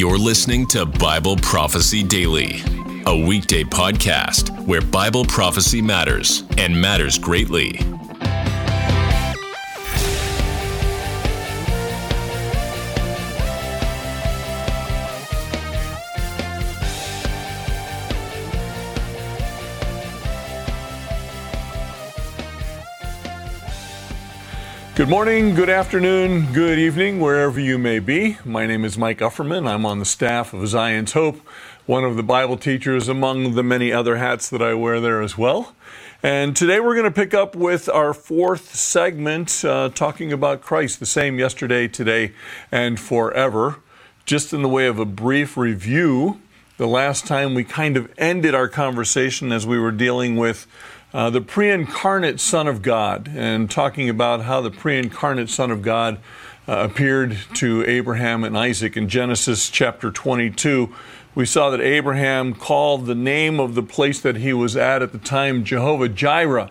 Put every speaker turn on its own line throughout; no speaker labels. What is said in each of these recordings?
You're listening to Bible Prophecy Daily, a weekday podcast where Bible prophecy matters and matters greatly.
Morning, good afternoon, good evening, wherever you may be. My name is Mike Ufferman. I'm on the staff of Zion's Hope, one of the Bible teachers among the many other hats that I wear there as well. And today we're going to pick up with our fourth segment, uh, talking about Christ, the same yesterday, today, and forever. Just in the way of a brief review, the last time we kind of ended our conversation as we were dealing with uh, the pre incarnate Son of God and talking about how the pre incarnate Son of God uh, appeared to Abraham and Isaac in Genesis chapter 22. We saw that Abraham called the name of the place that he was at at the time Jehovah Jireh.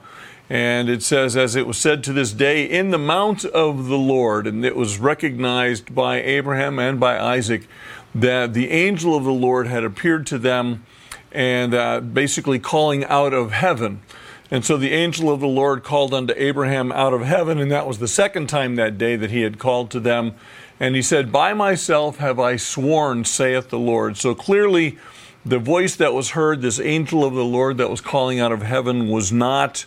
And it says, as it was said to this day, in the mount of the Lord. And it was recognized by Abraham and by Isaac that the angel of the Lord had appeared to them and uh, basically calling out of heaven. And so the angel of the Lord called unto Abraham out of heaven, and that was the second time that day that he had called to them. And he said, By myself have I sworn, saith the Lord. So clearly, the voice that was heard, this angel of the Lord that was calling out of heaven, was not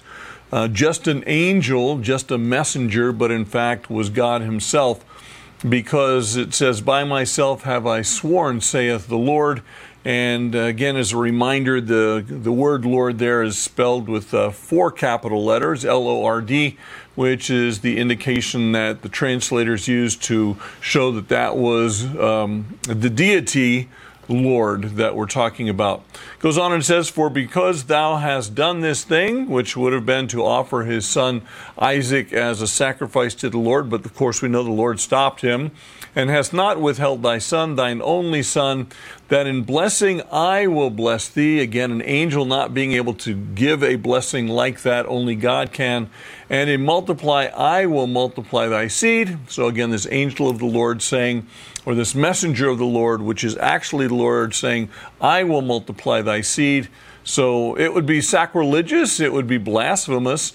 uh, just an angel, just a messenger, but in fact was God Himself, because it says, By myself have I sworn, saith the Lord. And uh, again, as a reminder, the, the word Lord there is spelled with uh, four capital letters, L O R D, which is the indication that the translators used to show that that was um, the deity Lord that we're talking about. Goes on and says, For because thou hast done this thing, which would have been to offer his son Isaac as a sacrifice to the Lord, but of course we know the Lord stopped him and hast not withheld thy son, thine only son, that in blessing I will bless thee. Again, an angel not being able to give a blessing like that, only God can. And in multiply I will multiply thy seed. So again, this angel of the Lord saying, or this messenger of the Lord, which is actually the Lord saying, I will multiply thy seed. So it would be sacrilegious, it would be blasphemous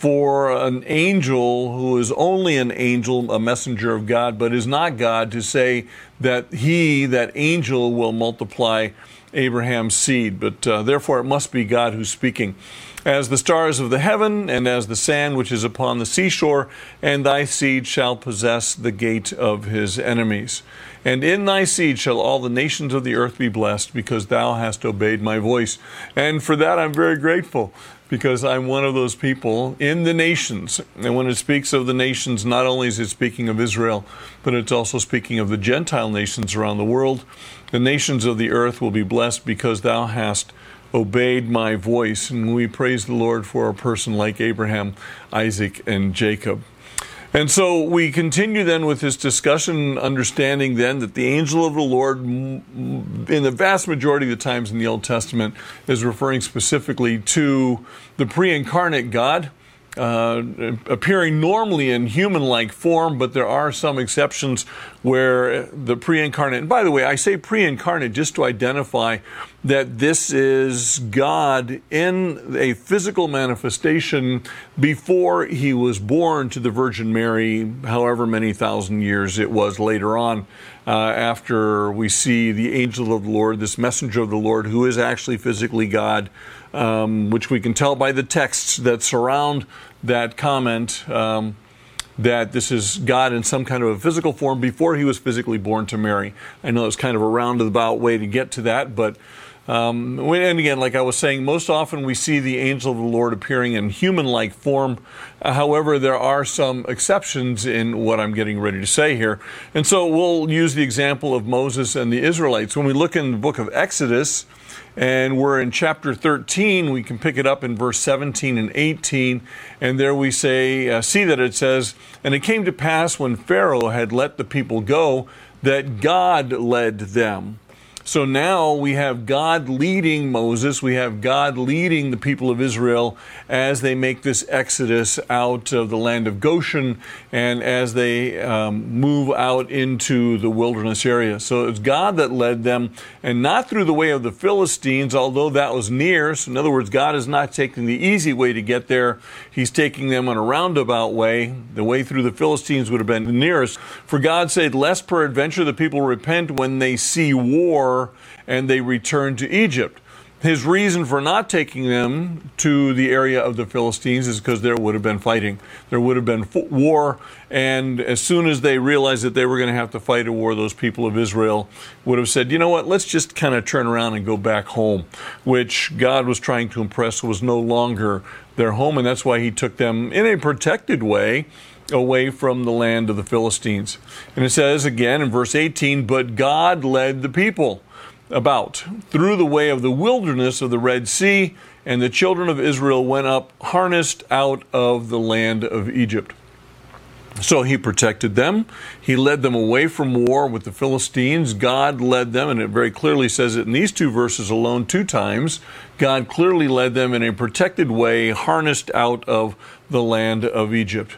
for an angel who is only an angel, a messenger of God, but is not God, to say that he, that angel, will multiply Abraham's seed. But uh, therefore, it must be God who's speaking. As the stars of the heaven, and as the sand which is upon the seashore, and thy seed shall possess the gate of his enemies. And in thy seed shall all the nations of the earth be blessed, because thou hast obeyed my voice. And for that I'm very grateful because I'm one of those people in the nations. And when it speaks of the nations, not only is it speaking of Israel, but it's also speaking of the Gentile nations around the world. The nations of the earth will be blessed because thou hast obeyed my voice. And we praise the Lord for a person like Abraham, Isaac, and Jacob. And so we continue then with this discussion, understanding then that the angel of the Lord, in the vast majority of the times in the Old Testament, is referring specifically to the pre incarnate God. Uh, appearing normally in human like form, but there are some exceptions where the pre incarnate, and by the way, I say pre incarnate just to identify that this is God in a physical manifestation before he was born to the Virgin Mary, however many thousand years it was later on, uh, after we see the angel of the Lord, this messenger of the Lord, who is actually physically God, um, which we can tell by the texts that surround that comment. Um, that this is God in some kind of a physical form before he was physically born to Mary. I know it's kind of a roundabout way to get to that, but um, and again, like I was saying, most often we see the angel of the Lord appearing in human like form. However, there are some exceptions in what I'm getting ready to say here. And so we'll use the example of Moses and the Israelites. When we look in the book of Exodus, and we're in chapter 13, we can pick it up in verse 17 and 18. And there we say, uh, see that it says, And it came to pass when Pharaoh had let the people go, that God led them So now we have God leading Moses, we have God leading the people of Israel as they make this exodus out of the land of Goshen and as they um, move out into the wilderness area. So it's God that led them, and not through the way of the Philistines, although that was near. So, in other words, God is not taking the easy way to get there, He's taking them on a roundabout way. The way through the Philistines would have been the nearest. For God said, Lest peradventure the people repent when they see war and they returned to Egypt. His reason for not taking them to the area of the Philistines is because there would have been fighting. There would have been war, and as soon as they realized that they were going to have to fight a war, those people of Israel would have said, you know what, let's just kind of turn around and go back home, which God was trying to impress was no longer their home, and that's why He took them in a protected way away from the land of the Philistines. And it says again in verse 18, But God led the people about through the way of the wilderness of the Red Sea, and the children of Israel went up harnessed out of the land of Egypt. So he protected them. He led them away from war with the Philistines. God led them, and it very clearly says it in these two verses alone, two times. God clearly led them in a protected way, harnessed out of the land of Egypt.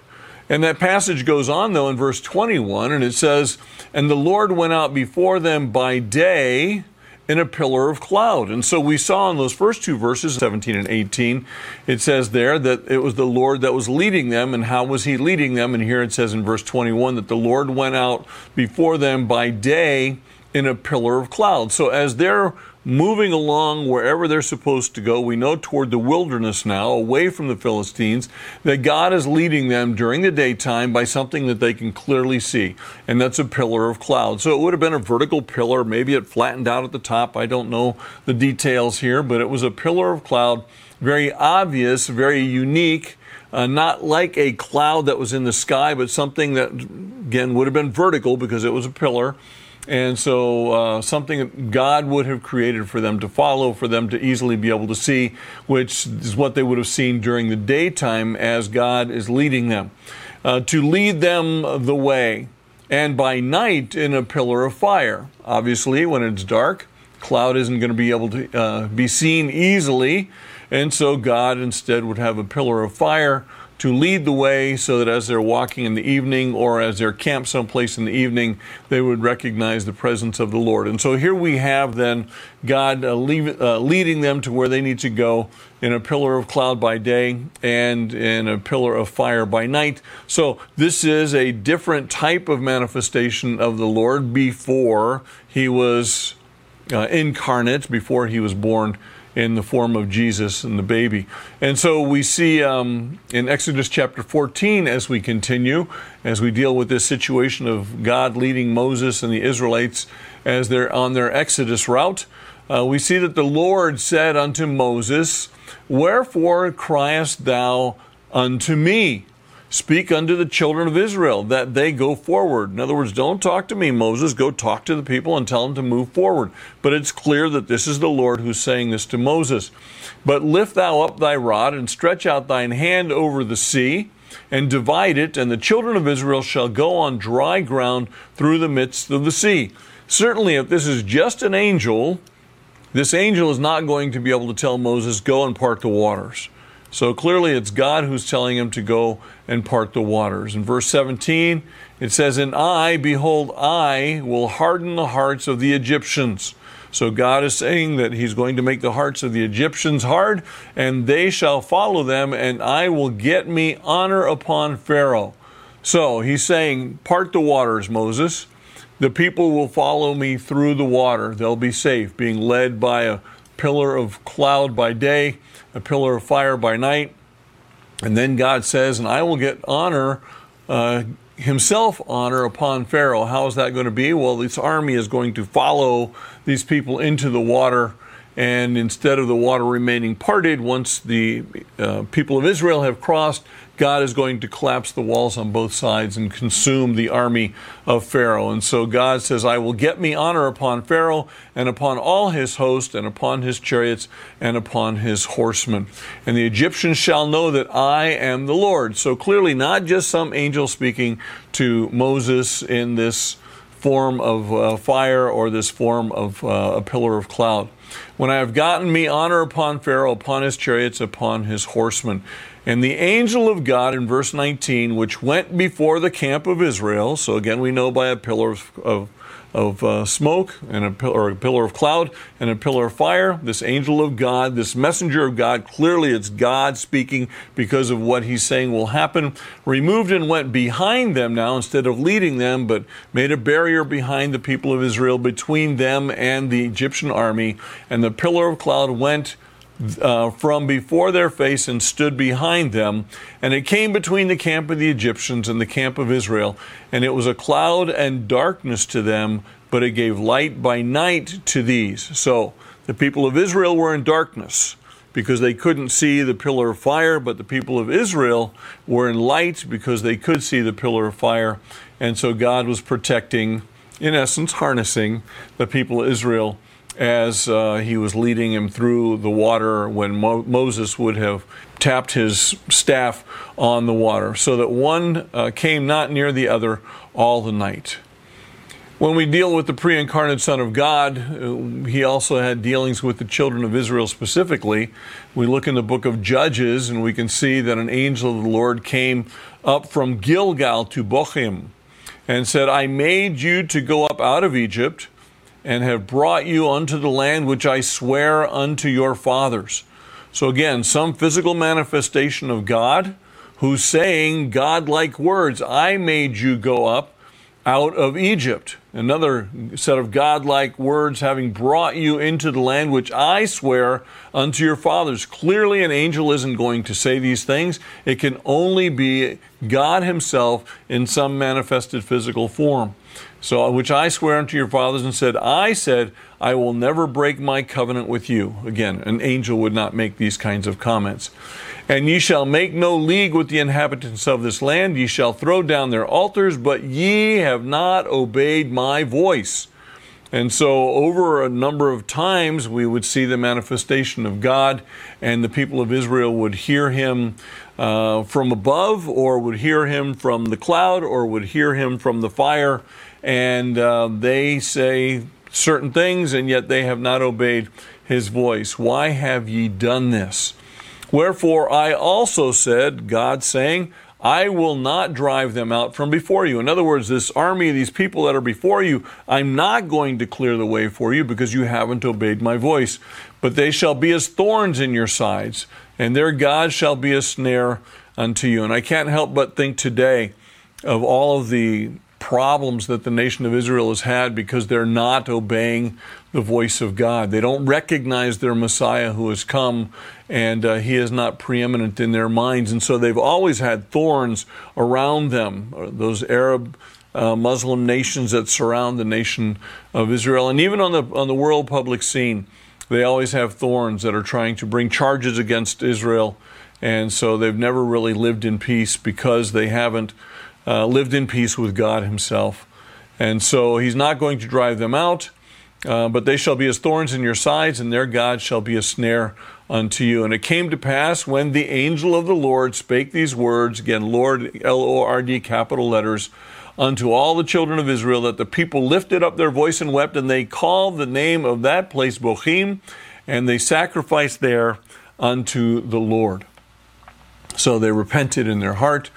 And that passage goes on, though, in verse 21, and it says, And the Lord went out before them by day in a pillar of cloud. And so we saw in those first two verses, 17 and 18, it says there that it was the Lord that was leading them. And how was He leading them? And here it says in verse 21 that the Lord went out before them by day in a pillar of cloud. So as they're moving along wherever they're supposed to go. We know toward the wilderness now, away from the Philistines, that God is leading them during the daytime by something that they can clearly see, and that's a pillar of cloud. So it would have been a vertical pillar, maybe it flattened out at the top. I don't know the details here, but it was a pillar of cloud, very obvious, very unique. Uh, not like a cloud that was in the sky, but something that, again, would have been vertical because it was a pillar and so, uh, something that God would have created for them to follow, for them to easily be able to see, which is what they would have seen during the daytime as God is leading them. Uh, to lead them the way, and by night in a pillar of fire. Obviously, when it's dark, cloud isn't going to be able to uh, be seen easily, and so God instead would have a pillar of fire to lead the way so that as they're walking in the evening or as they're camped someplace in the evening, they would recognize the presence of the Lord. And so here we have then God uh, leave, uh, leading them to where they need to go in a pillar of cloud by day and in a pillar of fire by night. So this is a different type of manifestation of the Lord before he was uh, incarnate, before he was born in the form of Jesus and the baby. And so we see um, in Exodus chapter 14, as we continue, as we deal with this situation of God leading Moses and the Israelites as they're on their Exodus route, uh, we see that the Lord said unto Moses, Wherefore criest thou unto me? Speak unto the children of Israel that they go forward. In other words, don't talk to me, Moses. Go talk to the people and tell them to move forward. But it's clear that this is the Lord who's saying this to Moses. But lift thou up thy rod and stretch out thine hand over the sea and divide it, and the children of Israel shall go on dry ground through the midst of the sea. Certainly, if this is just an angel, this angel is not going to be able to tell Moses, Go and part the waters. So clearly, it's God who's telling him to go and part the waters. In verse 17, it says, And I, behold, I will harden the hearts of the Egyptians. So God is saying that He's going to make the hearts of the Egyptians hard, and they shall follow them, and I will get me honor upon Pharaoh. So He's saying, Part the waters, Moses. The people will follow me through the water. They'll be safe, being led by a pillar of cloud by day a pillar of fire by night. And then God says, and I will get honor, uh, himself honor upon Pharaoh. How is that going to be? Well, this army is going to follow these people into the water and instead of the water remaining parted, once the uh, people of Israel have crossed, God is going to collapse the walls on both sides and consume the army of Pharaoh. And so God says, I will get me honor upon Pharaoh and upon all his host and upon his chariots and upon his horsemen. And the Egyptians shall know that I am the Lord. So clearly, not just some angel speaking to Moses in this form of uh, fire or this form of uh, a pillar of cloud. When I have gotten me honor upon Pharaoh, upon his chariots, upon his horsemen. And the angel of God in verse 19, which went before the camp of Israel, so again we know by a pillar of, of of uh, smoke and a pillar, a pillar of cloud and a pillar of fire. This angel of God, this messenger of God, clearly it's God speaking because of what he's saying will happen. Removed and went behind them now instead of leading them, but made a barrier behind the people of Israel between them and the Egyptian army. And the pillar of cloud went uh, from before their face and stood behind them. And it came between the camp of the Egyptians and the camp of Israel. And it was a cloud and darkness to them, but it gave light by night to these. So the people of Israel were in darkness because they couldn't see the pillar of fire, but the people of Israel were in light because they could see the pillar of fire. And so God was protecting, in essence, harnessing the people of Israel as uh, he was leading him through the water when Mo- Moses would have tapped his staff on the water, so that one uh, came not near the other all the night. When we deal with the pre incarnate Son of God, uh, he also had dealings with the children of Israel specifically. We look in the book of Judges and we can see that an angel of the Lord came up from Gilgal to Bochim and said, I made you to go up out of Egypt and have brought you unto the land which I swear unto your fathers. So again, some physical manifestation of God who's saying God-like words. I made you go up out of Egypt. Another set of godlike words, having brought you into the land which I swear unto your fathers. Clearly, an angel isn't going to say these things. It can only be God Himself in some manifested physical form. So, which I swear unto your fathers and said, I said, I will never break my covenant with you. Again, an angel would not make these kinds of comments. And ye shall make no league with the inhabitants of this land. Ye shall throw down their altars, but ye have not obeyed my voice. And so, over a number of times, we would see the manifestation of God, and the people of Israel would hear him uh, from above, or would hear him from the cloud, or would hear him from the fire and uh, they say certain things, and yet they have not obeyed his voice. Why have ye done this? Wherefore I also said, God saying, I will not drive them out from before you. In other words, this army, these people that are before you, I'm not going to clear the way for you because you haven't obeyed my voice. But they shall be as thorns in your sides, and their God shall be a snare unto you. And I can't help but think today of all of the problems that the nation of Israel has had because they're not obeying the voice of God. They don't recognize their Messiah who has come and uh, he is not preeminent in their minds. And so they've always had thorns around them, those Arab. Uh, Muslim nations that surround the nation of Israel, and even on the on the world public scene, they always have thorns that are trying to bring charges against Israel, and so they've never really lived in peace because they haven't uh, lived in peace with God Himself. And so He's not going to drive them out, uh, but they shall be as thorns in your sides, and their God shall be a snare unto you. And it came to pass when the angel of the Lord spake these words, again, Lord, L O R D, capital letters, unto all the children of Israel, that the people lifted up their voice and wept, and they called the name of that place Bochim, and they sacrificed there unto the Lord. So they repented in their heart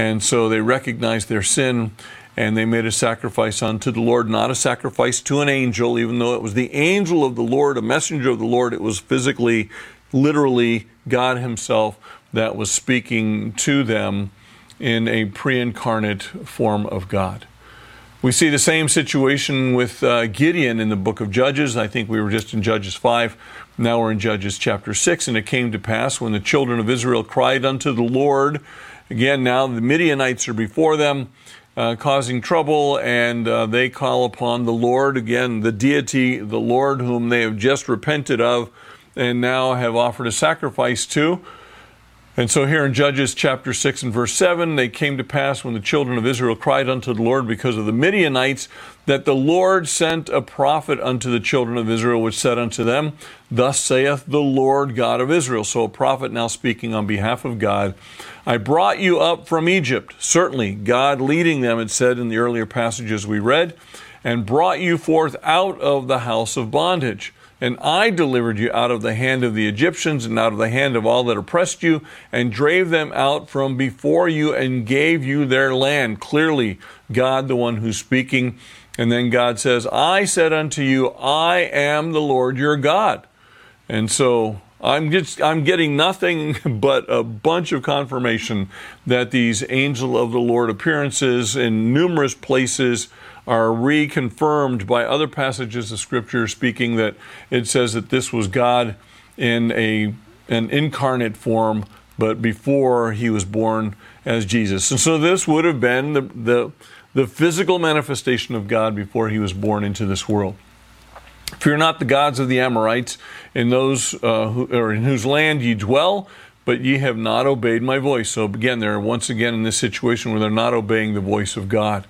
and so they recognized their sin and they made a sacrifice unto the Lord, not a sacrifice to an angel, even though it was the angel of the Lord, a messenger of the Lord. It was physically, literally God Himself that was speaking to them in a pre incarnate form of God. We see the same situation with uh, Gideon in the book of Judges. I think we were just in Judges 5. Now we're in Judges chapter 6. And it came to pass when the children of Israel cried unto the Lord, Again, now the Midianites are before them, uh, causing trouble, and uh, they call upon the Lord, again, the deity, the Lord whom they have just repented of and now have offered a sacrifice to. And so here in Judges chapter 6 and verse 7, they came to pass when the children of Israel cried unto the Lord because of the Midianites, that the Lord sent a prophet unto the children of Israel, which said unto them, Thus saith the Lord God of Israel. So a prophet now speaking on behalf of God. I brought you up from Egypt. Certainly, God leading them, it said in the earlier passages we read. and brought you forth out of the house of bondage. And I delivered you out of the hand of the Egyptians and out of the hand of all that oppressed you, and drave them out from before you and gave you their land. Clearly, God, the one who's speaking. And then God says, I said unto you, I am the Lord your God. And so I'm just I'm getting nothing but a bunch of confirmation that these angel of the Lord appearances in numerous places are reconfirmed by other passages of scripture speaking that it says that this was God in a an incarnate form but before he was born as Jesus. And so this would have been the the, the physical manifestation of God before he was born into this world. Fear not the gods of the Amorites, in those uh, who, or in whose land ye dwell, but ye have not obeyed my voice. So again, they're once again in this situation where they're not obeying the voice of God.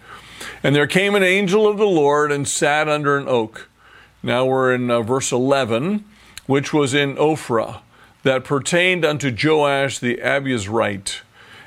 And there came an angel of the Lord and sat under an oak. Now we're in uh, verse 11, which was in Ophrah, that pertained unto Joash the Abiezrite.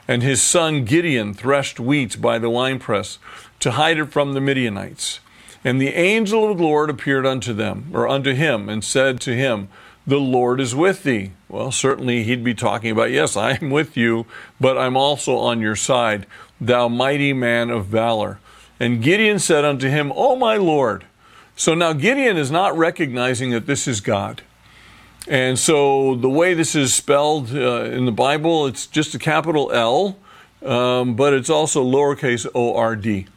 And his son Gideon threshed wheat by the winepress to hide it from the Midianites. And the angel of the Lord appeared unto them, or unto him, and said to him, The Lord is with thee. Well, certainly he'd be talking about, Yes, I am with you, but I'm also on your side, thou mighty man of valor. And Gideon said unto him, O my Lord. So now Gideon is not recognizing that this is God. And so the way this is spelled uh, in the Bible, it's just a capital L, um, but it's also lowercase o r d.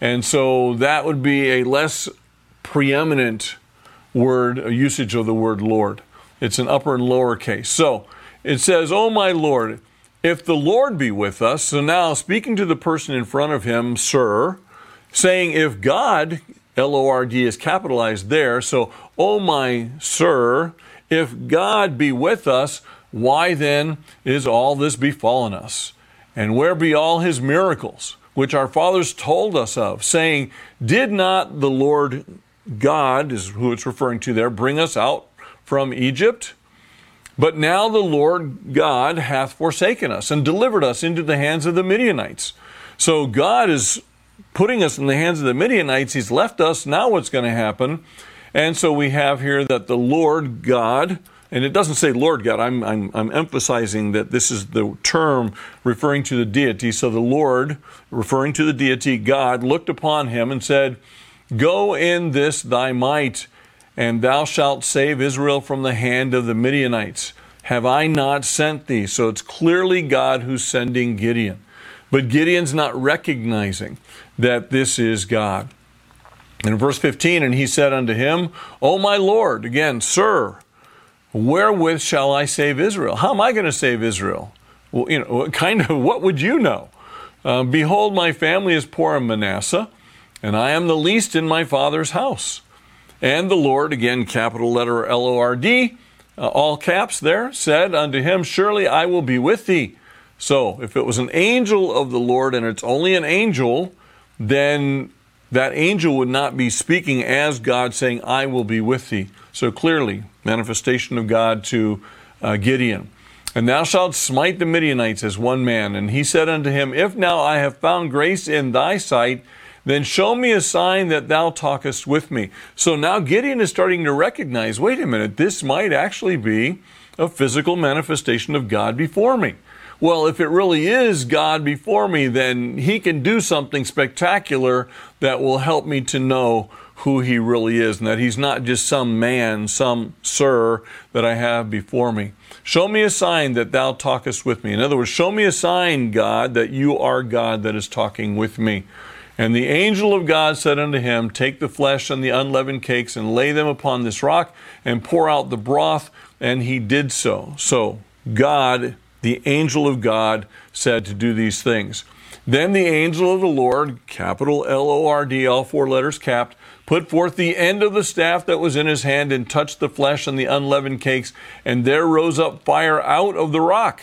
And so that would be a less preeminent word, a usage of the word Lord. It's an upper and lower case. So it says, Oh my Lord, if the Lord be with us, so now speaking to the person in front of him, sir, saying, if God, L O R D is capitalized there, so, oh my sir, if God be with us, why then is all this befallen us? And where be all his miracles? which our fathers told us of, saying, Did not the Lord God, is who it's referring to there, bring us out from Egypt? But now the Lord God hath forsaken us and delivered us into the hands of the Midianites. So God is putting us in the hands of the Midianites. He's left us. Now what's going to happen? And so we have here that the Lord God, and it doesn't say Lord God, I'm, I'm, I'm emphasizing that this is the term referring to the deity. So the Lord, referring to the deity, God, looked upon him and said, Go in this thy might, and thou shalt save Israel from the hand of the Midianites. Have I not sent thee? So it's clearly God who's sending Gideon. But Gideon's not recognizing that this is God. In verse 15, and he said unto him, O my Lord, again, Sir, wherewith shall I save Israel? How am I going to save Israel? Well, you know, kind of, what would you know? Uh, Behold, my family is poor in Manasseh, and I am the least in my father's house. And the Lord, again, capital letter L O R D, uh, all caps there, said unto him, Surely I will be with thee. So, if it was an angel of the Lord and it's only an angel, then that angel would not be speaking as God saying, I will be with thee. So clearly, manifestation of God to uh, Gideon. And thou shalt smite the Midianites as one man. And he said unto him, If now I have found grace in thy sight, then show me a sign that thou talkest with me. So now Gideon is starting to recognize wait a minute, this might actually be a physical manifestation of God before me. Well, if it really is God before me, then he can do something spectacular that will help me to know who he really is and that he's not just some man, some sir that I have before me. Show me a sign that thou talkest with me. In other words, show me a sign, God, that you are God that is talking with me. And the angel of God said unto him, Take the flesh and the unleavened cakes and lay them upon this rock and pour out the broth. And he did so. So, God, the angel of God, said to do these things. Then the angel of the Lord, capital L O R D, all four letters capped, put forth the end of the staff that was in his hand and touched the flesh and the unleavened cakes, and there rose up fire out of the rock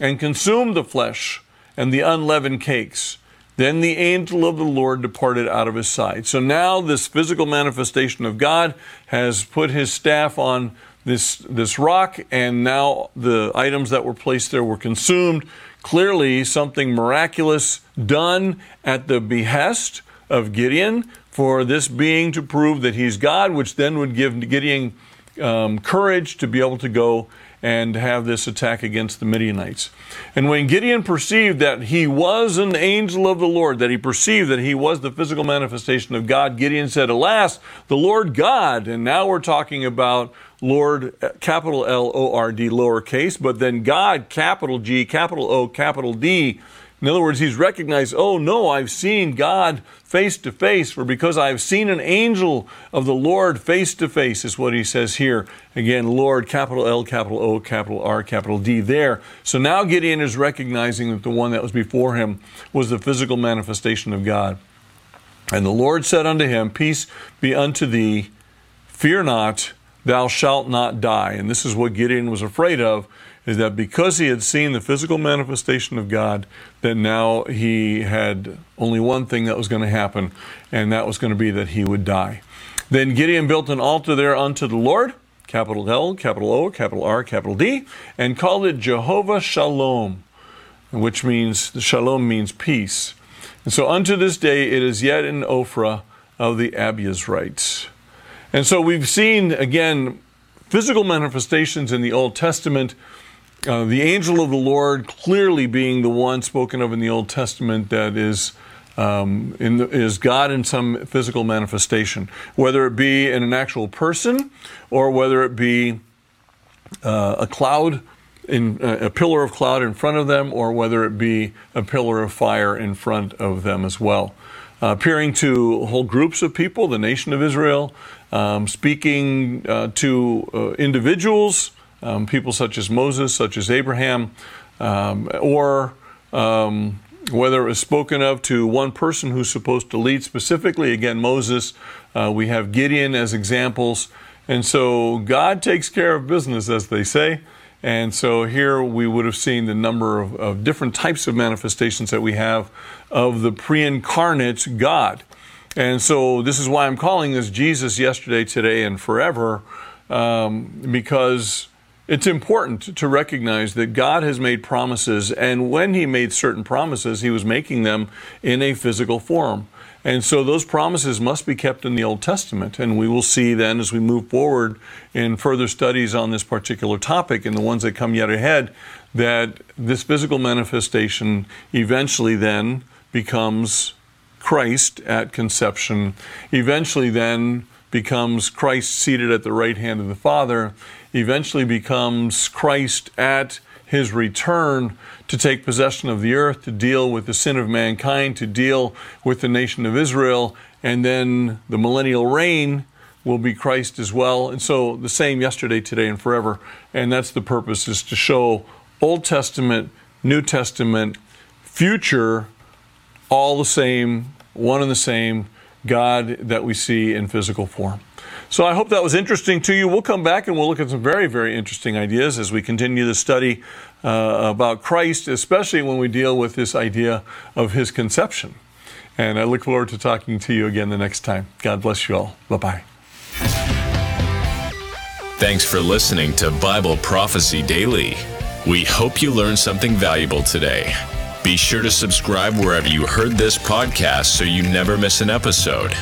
and consumed the flesh and the unleavened cakes. Then the angel of the Lord departed out of his sight. So now this physical manifestation of God has put his staff on this, this rock, and now the items that were placed there were consumed. Clearly, something miraculous done at the behest of Gideon for this being to prove that he's God, which then would give Gideon um, courage to be able to go and have this attack against the Midianites. And when Gideon perceived that he was an angel of the Lord, that he perceived that he was the physical manifestation of God, Gideon said, Alas, the Lord God. And now we're talking about Lord, uh, capital L O R D, lowercase, but then God, capital G, capital O, capital D. In other words, he's recognized, oh no, I've seen God face to face, for because I've seen an angel of the Lord face to face, is what he says here. Again, Lord, capital L, capital O, capital R, capital D there. So now Gideon is recognizing that the one that was before him was the physical manifestation of God. And the Lord said unto him, Peace be unto thee, fear not, thou shalt not die. And this is what Gideon was afraid of, is that because he had seen the physical manifestation of God, that now he had only one thing that was going to happen, and that was going to be that he would die. Then Gideon built an altar there unto the Lord, capital L, capital O, capital R, capital D, and called it Jehovah Shalom, which means, Shalom means peace. And so unto this day it is yet in Ophrah of the Abiezrites. And so we've seen, again, physical manifestations in the Old Testament. Uh, the angel of the Lord clearly being the one spoken of in the Old Testament that is. Um, the, is God in some physical manifestation, whether it be in an actual person or whether it be uh, a cloud, in uh, a pillar of cloud in front of them, or whether it be a pillar of fire in front of them as well. Uh, appearing to whole groups of people, the nation of Israel, um, speaking uh, to uh, individuals, um, people such as Moses, such as Abraham, um, or um, whether it was spoken of to one person who's supposed to lead specifically, again, Moses, uh, we have Gideon as examples. And so God takes care of business, as they say. And so here we would have seen the number of, of different types of manifestations that we have of the pre incarnate God. And so this is why I'm calling this Jesus yesterday, today, and forever, um, because it's important to recognize that God has made promises, and when He made certain promises, He was making them in a physical form. And so those promises must be kept in the Old Testament. And we will see then as we move forward in further studies on this particular topic and the ones that come yet ahead, that this physical manifestation eventually then becomes Christ at conception, eventually then becomes Christ seated at the right hand of the Father, eventually becomes Christ at his return to take possession of the earth, to deal with the sin of mankind, to deal with the nation of Israel, and then the millennial reign will be Christ as well. And so the same yesterday, today, and forever. And that's the purpose is to show Old Testament, New Testament, future, all the same one and the same God that we see in physical form. So I hope that was interesting to you. We'll come back and we'll look at some very, very interesting ideas as we continue the study uh, about Christ, especially when we deal with this idea of his conception. And I look forward to talking to you again the next time. God bless you all. Bye bye.
Thanks for listening to Bible Prophecy Daily. We hope you learned something valuable today. Be sure to subscribe wherever you heard this podcast so you never miss an episode.